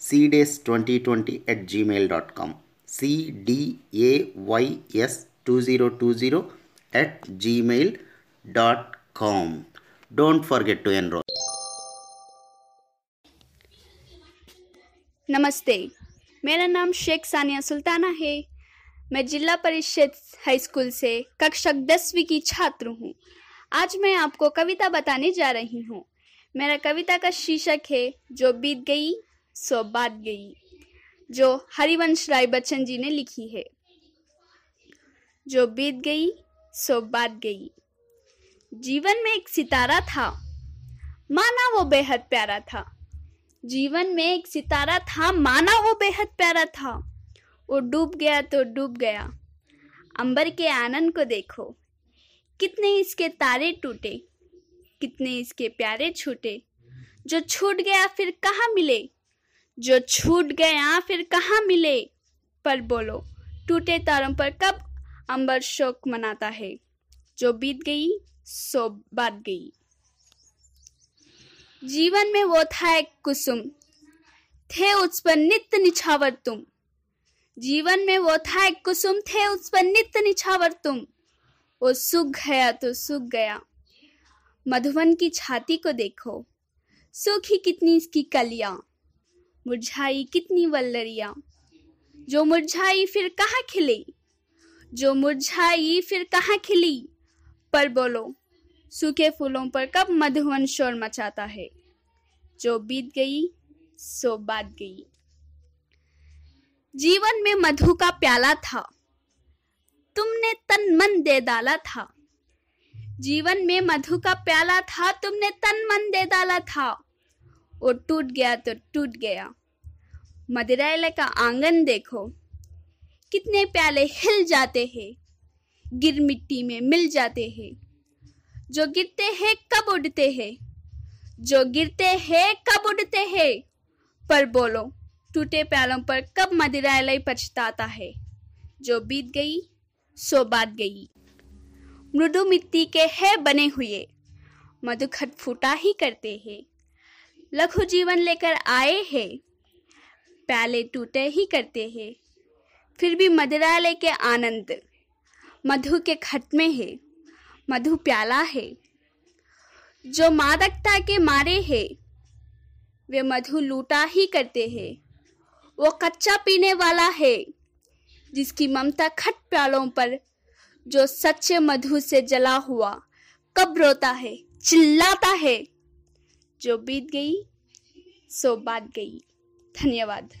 cdays2020 at gmail.com cdays2020 at gmail.com don't forget to enroll. नमस्ते, मेरा नाम शेख सानिया सुल्ताना है। मैं जिला परिषद हाई स्कूल से कक्षा दसवीं की छात्र हूँ। आज मैं आपको कविता बताने जा रही हूँ। मेरा कविता का शीर्षक है, जो बीत गई सो बात गई, जो हरिवंश राय बच्चन जी ने लिखी है। जो बीत गई सो बात गई। जीवन में एक सितारा था। माना वो बेहद प्यारा था। जीवन में एक सितारा था, माना वो बेहद प्यारा था। वो डूब गया तो डूब गया। अंबर के आनंद को देखो। कितने इसके तारे टूटे, कितने इसके प्यारे छूटे। जो छूट गया, फिर कहाँ मिले? जो छूट गया, फिर कहाँ मिले? पर बोलो, टूटे तारों पर कब अंबर शोक मनाता है? जो बीत गई, सो बात गई। जीवन में वो था एक कुसुम। थे उस पर नित्य निछावर तुम। जीवन में वो था एक कुसुम, थे उस पर नित्य निछावर तुम। वो सूख गया तो सूख गया। मधुवन की छाती को देखो। सूखी कितनी इसकी कलियाँ। मुरझाई कितनी वल्लरिया। जो मुरझाई फिर कहाँ खिली? जो मुरझाई फिर कहाँ खिली? पर बोलो, सूखे फूलों पर कब मधुवन शोर मचाता है? जो बीत गई, सो बात गई। जीवन में मधु का प्याला था। तुमने तन मन दे डाला था। जीवन में मधु का प्याला था, तुमने तन मन दे डाला था। वो टूट गया तो टूट गया। मदिरालय का आँगन देखो। कितने प्याले हिल जाते हैं, गिर मिट्टी में मिल जाते हैं। जो गिरते हैं कब उड़ते हैं, जो गिरते हैं कब उड़ते हैं। पर बोलो, टूटे प्यालों पर कब मदिरालय पछताता है। जो बीत गई, सो बात गई। मृदु मिट्टी के है बने हुए मधुखट फूटा ही करते हैं। लघु जीवन लेकर आए हैं प्याले टूटे ही करते हैं। फिर भी मदिरालय के आनंद, मधु के खट में है, मधु प्याला है। जो मादकता के मारे है, वे मधु लूटा ही करते हैं। वो कच्चा पीने वाला है, जिसकी ममता खट प्यालों पर, जो सच्चे मधु से जला हुआ, कब रोता है, चिल्लाता है। जो बीत गई, सो बात गई। धन्यवाद।